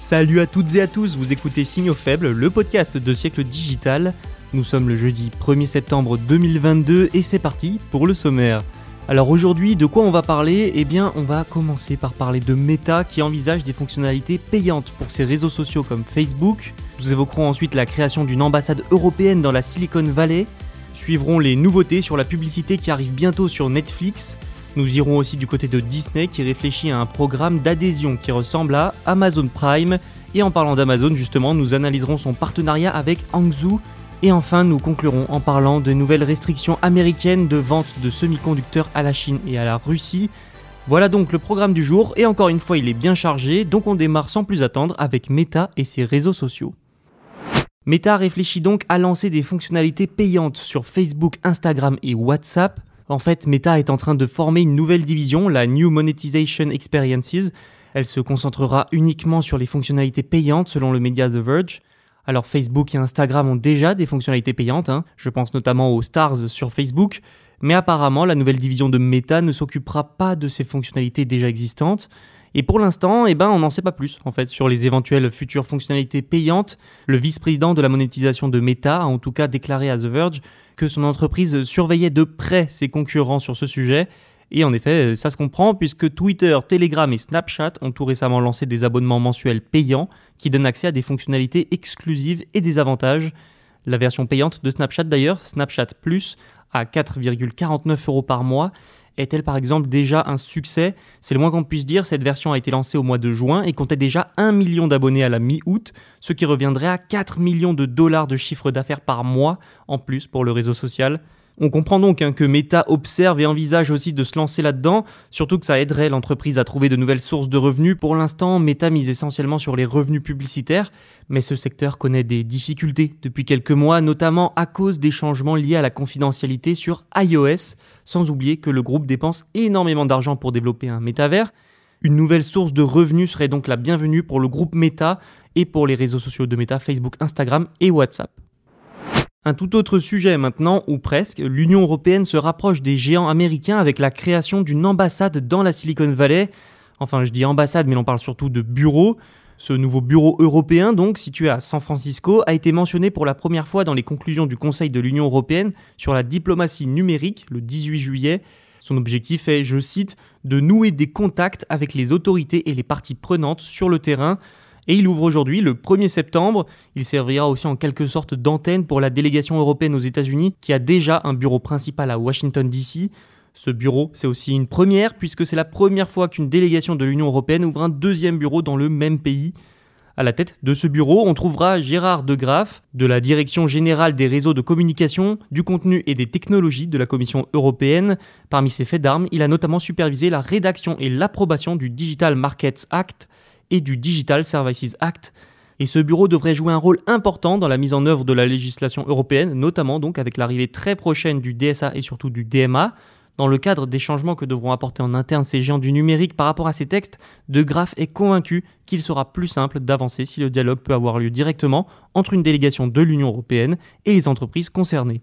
Salut à toutes et à tous, vous écoutez Signaux faibles, le podcast de siècle digital. Nous sommes le jeudi 1er septembre 2022 et c'est parti pour le sommaire. Alors aujourd'hui, de quoi on va parler? Eh bien, on va commencer par parler de Meta qui envisage des fonctionnalités payantes pour ses réseaux sociaux comme Facebook. Nous évoquerons ensuite la création d'une ambassade européenne dans la Silicon Valley. Suivront les nouveautés sur la publicité qui arrive bientôt sur Netflix. Nous irons aussi du côté de Disney qui réfléchit à un programme d'adhésion qui ressemble à Amazon Prime. Et en parlant d'Amazon, justement, nous analyserons son partenariat avec Hangzhou. Et enfin, nous conclurons en parlant de nouvelles restrictions américaines de vente de semi-conducteurs à la Chine et à la Russie. Voilà donc le programme du jour, et encore une fois, il est bien chargé, donc on démarre sans plus attendre avec Meta et ses réseaux sociaux. Meta réfléchit donc à lancer des fonctionnalités payantes sur Facebook, Instagram et WhatsApp. En fait, Meta est en train de former une nouvelle division, la New Monetization Experiences. Elle se concentrera uniquement sur les fonctionnalités payantes selon le média The Verge. Alors Facebook et Instagram ont déjà des fonctionnalités payantes, hein. je pense notamment aux stars sur Facebook, mais apparemment la nouvelle division de Meta ne s'occupera pas de ces fonctionnalités déjà existantes. Et pour l'instant, eh ben, on n'en sait pas plus en fait sur les éventuelles futures fonctionnalités payantes. Le vice-président de la monétisation de Meta a en tout cas déclaré à The Verge que son entreprise surveillait de près ses concurrents sur ce sujet. Et en effet, ça se comprend puisque Twitter, Telegram et Snapchat ont tout récemment lancé des abonnements mensuels payants qui donnent accès à des fonctionnalités exclusives et des avantages. La version payante de Snapchat d'ailleurs, Snapchat Plus, à 4,49 euros par mois, est-elle par exemple déjà un succès? C'est le moins qu'on puisse dire, cette version a été lancée au mois de juin et comptait déjà 1 million d'abonnés à la mi-août, ce qui reviendrait à 4 millions de dollars de chiffre d'affaires par mois en plus pour le réseau social. On comprend donc hein, que Meta observe et envisage aussi de se lancer là-dedans, surtout que ça aiderait l'entreprise à trouver de nouvelles sources de revenus. Pour l'instant, Meta mise essentiellement sur les revenus publicitaires, mais ce secteur connaît des difficultés depuis quelques mois, notamment à cause des changements liés à la confidentialité sur iOS, sans oublier que le groupe dépense énormément d'argent pour développer un métavers. Une nouvelle source de revenus serait donc la bienvenue pour le groupe Meta et pour les réseaux sociaux de Meta, Facebook, Instagram et WhatsApp. Un tout autre sujet maintenant, ou presque, l'Union européenne se rapproche des géants américains avec la création d'une ambassade dans la Silicon Valley. Enfin, je dis ambassade, mais l'on parle surtout de bureau. Ce nouveau bureau européen, donc situé à San Francisco, a été mentionné pour la première fois dans les conclusions du Conseil de l'Union européenne sur la diplomatie numérique le 18 juillet. Son objectif est, je cite, de nouer des contacts avec les autorités et les parties prenantes sur le terrain et il ouvre aujourd'hui le 1er septembre. Il servira aussi en quelque sorte d'antenne pour la délégation européenne aux États-Unis qui a déjà un bureau principal à Washington DC. Ce bureau, c'est aussi une première puisque c'est la première fois qu'une délégation de l'Union européenne ouvre un deuxième bureau dans le même pays. À la tête de ce bureau, on trouvera Gérard De Graaf, de la Direction générale des réseaux de communication, du contenu et des technologies de la Commission européenne. Parmi ses faits d'armes, il a notamment supervisé la rédaction et l'approbation du Digital Markets Act, et du Digital Services Act. Et ce bureau devrait jouer un rôle important dans la mise en œuvre de la législation européenne, notamment donc avec l'arrivée très prochaine du DSA et surtout du DMA. Dans le cadre des changements que devront apporter en interne ces géants du numérique par rapport à ces textes, De Graaf est convaincu qu'il sera plus simple d'avancer si le dialogue peut avoir lieu directement entre une délégation de l'Union européenne et les entreprises concernées.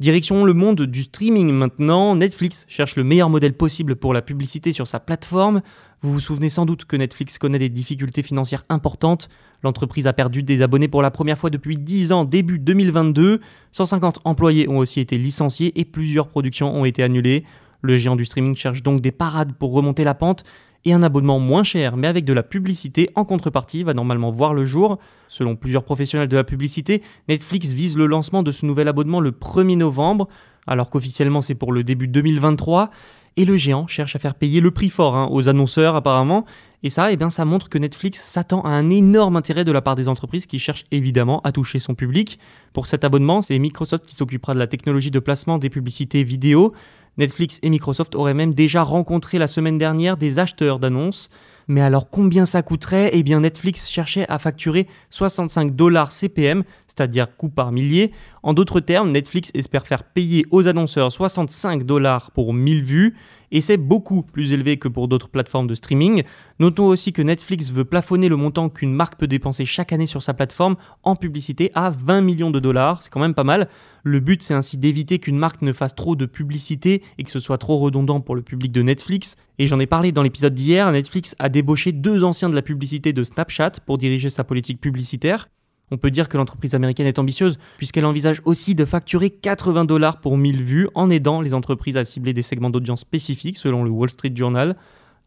Direction le monde du streaming maintenant, Netflix cherche le meilleur modèle possible pour la publicité sur sa plateforme. Vous vous souvenez sans doute que Netflix connaît des difficultés financières importantes. L'entreprise a perdu des abonnés pour la première fois depuis 10 ans, début 2022. 150 employés ont aussi été licenciés et plusieurs productions ont été annulées. Le géant du streaming cherche donc des parades pour remonter la pente et un abonnement moins cher mais avec de la publicité en contrepartie va normalement voir le jour. Selon plusieurs professionnels de la publicité, Netflix vise le lancement de ce nouvel abonnement le 1er novembre, alors qu'officiellement c'est pour le début 2023. Et le géant cherche à faire payer le prix fort hein, aux annonceurs apparemment. Et ça, eh bien, ça montre que Netflix s'attend à un énorme intérêt de la part des entreprises qui cherchent évidemment à toucher son public. Pour cet abonnement, c'est Microsoft qui s'occupera de la technologie de placement des publicités vidéo. Netflix et Microsoft auraient même déjà rencontré la semaine dernière des acheteurs d'annonces. Mais alors combien ça coûterait? Eh bien Netflix cherchait à facturer 65 dollars CPM, c'est-à-dire coût par millier. En d'autres termes, Netflix espère faire payer aux annonceurs 65 dollars pour 1000 vues et c'est beaucoup plus élevé que pour d'autres plateformes de streaming. Notons aussi que Netflix veut plafonner le montant qu'une marque peut dépenser chaque année sur sa plateforme en publicité à 20 millions de dollars, c'est quand même pas mal. Le but c'est ainsi d'éviter qu'une marque ne fasse trop de publicité et que ce soit trop redondant pour le public de Netflix. Et j'en ai parlé dans l'épisode d'hier, Netflix a débauché deux anciens de la publicité de Snapchat pour diriger sa politique publicitaire. On peut dire que l'entreprise américaine est ambitieuse, puisqu'elle envisage aussi de facturer 80 dollars pour 1000 vues en aidant les entreprises à cibler des segments d'audience spécifiques selon le Wall Street Journal.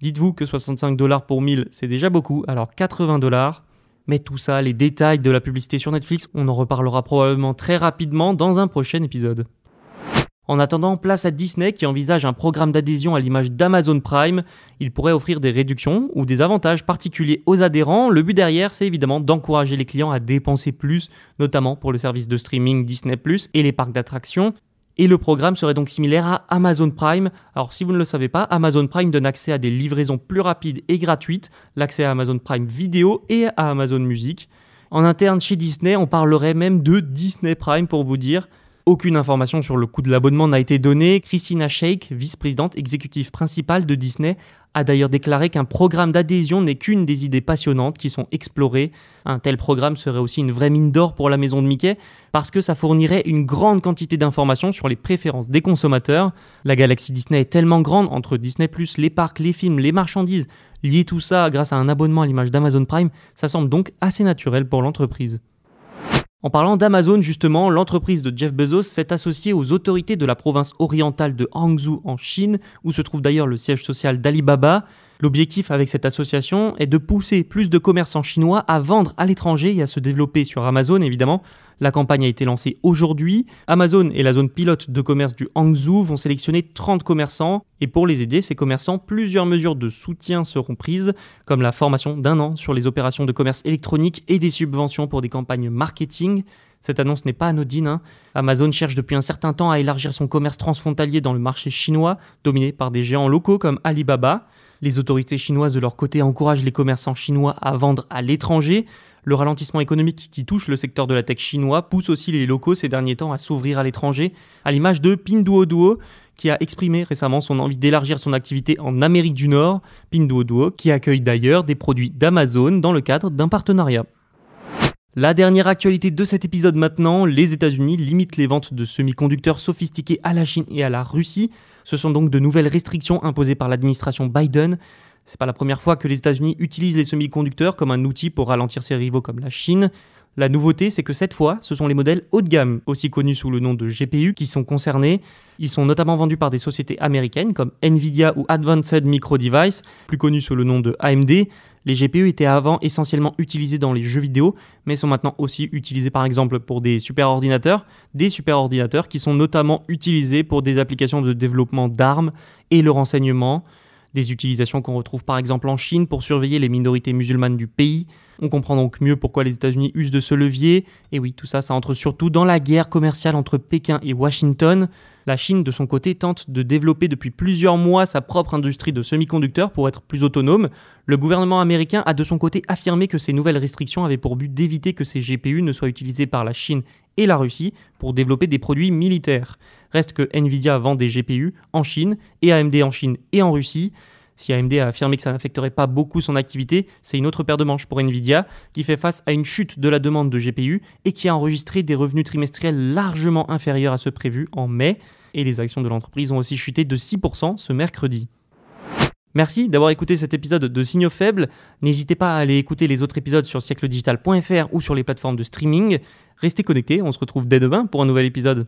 Dites-vous que 65 dollars pour 1000, c'est déjà beaucoup, alors 80 dollars. Mais tout ça, les détails de la publicité sur Netflix, on en reparlera probablement très rapidement dans un prochain épisode. En attendant, place à Disney qui envisage un programme d'adhésion à l'image d'Amazon Prime. Il pourrait offrir des réductions ou des avantages particuliers aux adhérents. Le but derrière, c'est évidemment d'encourager les clients à dépenser plus, notamment pour le service de streaming Disney ⁇ et les parcs d'attractions. Et le programme serait donc similaire à Amazon Prime. Alors si vous ne le savez pas, Amazon Prime donne accès à des livraisons plus rapides et gratuites, l'accès à Amazon Prime Vidéo et à Amazon Music. En interne chez Disney, on parlerait même de Disney Prime pour vous dire. Aucune information sur le coût de l'abonnement n'a été donnée. Christina Shake, vice-présidente exécutive principale de Disney, a d'ailleurs déclaré qu'un programme d'adhésion n'est qu'une des idées passionnantes qui sont explorées. Un tel programme serait aussi une vraie mine d'or pour la maison de Mickey parce que ça fournirait une grande quantité d'informations sur les préférences des consommateurs. La galaxie Disney est tellement grande entre Disney ⁇ les parcs, les films, les marchandises, lier tout ça grâce à un abonnement à l'image d'Amazon Prime, ça semble donc assez naturel pour l'entreprise. En parlant d'Amazon, justement, l'entreprise de Jeff Bezos s'est associée aux autorités de la province orientale de Hangzhou en Chine, où se trouve d'ailleurs le siège social d'Alibaba. L'objectif avec cette association est de pousser plus de commerçants chinois à vendre à l'étranger et à se développer sur Amazon, évidemment. La campagne a été lancée aujourd'hui. Amazon et la zone pilote de commerce du Hangzhou vont sélectionner 30 commerçants. Et pour les aider, ces commerçants, plusieurs mesures de soutien seront prises, comme la formation d'un an sur les opérations de commerce électronique et des subventions pour des campagnes marketing. Cette annonce n'est pas anodine. Hein. Amazon cherche depuis un certain temps à élargir son commerce transfrontalier dans le marché chinois, dominé par des géants locaux comme Alibaba. Les autorités chinoises de leur côté encouragent les commerçants chinois à vendre à l'étranger. Le ralentissement économique qui touche le secteur de la tech chinois pousse aussi les locaux ces derniers temps à s'ouvrir à l'étranger, à l'image de Pinduoduo qui a exprimé récemment son envie d'élargir son activité en Amérique du Nord, Pinduoduo qui accueille d'ailleurs des produits d'Amazon dans le cadre d'un partenariat. La dernière actualité de cet épisode maintenant, les États-Unis limitent les ventes de semi-conducteurs sophistiqués à la Chine et à la Russie. Ce sont donc de nouvelles restrictions imposées par l'administration Biden. C'est pas la première fois que les États-Unis utilisent les semi-conducteurs comme un outil pour ralentir ses rivaux comme la Chine. La nouveauté, c'est que cette fois, ce sont les modèles haut de gamme, aussi connus sous le nom de GPU, qui sont concernés. Ils sont notamment vendus par des sociétés américaines comme Nvidia ou Advanced Micro Device, plus connus sous le nom de AMD. Les GPU étaient avant essentiellement utilisés dans les jeux vidéo, mais sont maintenant aussi utilisés par exemple pour des superordinateurs, des superordinateurs qui sont notamment utilisés pour des applications de développement d'armes et le renseignement, des utilisations qu'on retrouve par exemple en Chine pour surveiller les minorités musulmanes du pays. On comprend donc mieux pourquoi les États-Unis usent de ce levier, et oui, tout ça, ça entre surtout dans la guerre commerciale entre Pékin et Washington. La Chine, de son côté, tente de développer depuis plusieurs mois sa propre industrie de semi-conducteurs pour être plus autonome. Le gouvernement américain a de son côté affirmé que ces nouvelles restrictions avaient pour but d'éviter que ces GPU ne soient utilisés par la Chine et la Russie pour développer des produits militaires. Reste que Nvidia vend des GPU en Chine et AMD en Chine et en Russie. Si AMD a affirmé que ça n'affecterait pas beaucoup son activité, c'est une autre paire de manches pour Nvidia, qui fait face à une chute de la demande de GPU et qui a enregistré des revenus trimestriels largement inférieurs à ceux prévus en mai. Et les actions de l'entreprise ont aussi chuté de 6% ce mercredi. Merci d'avoir écouté cet épisode de Signaux Faibles. N'hésitez pas à aller écouter les autres épisodes sur siècledigital.fr ou sur les plateformes de streaming. Restez connectés, on se retrouve dès demain pour un nouvel épisode.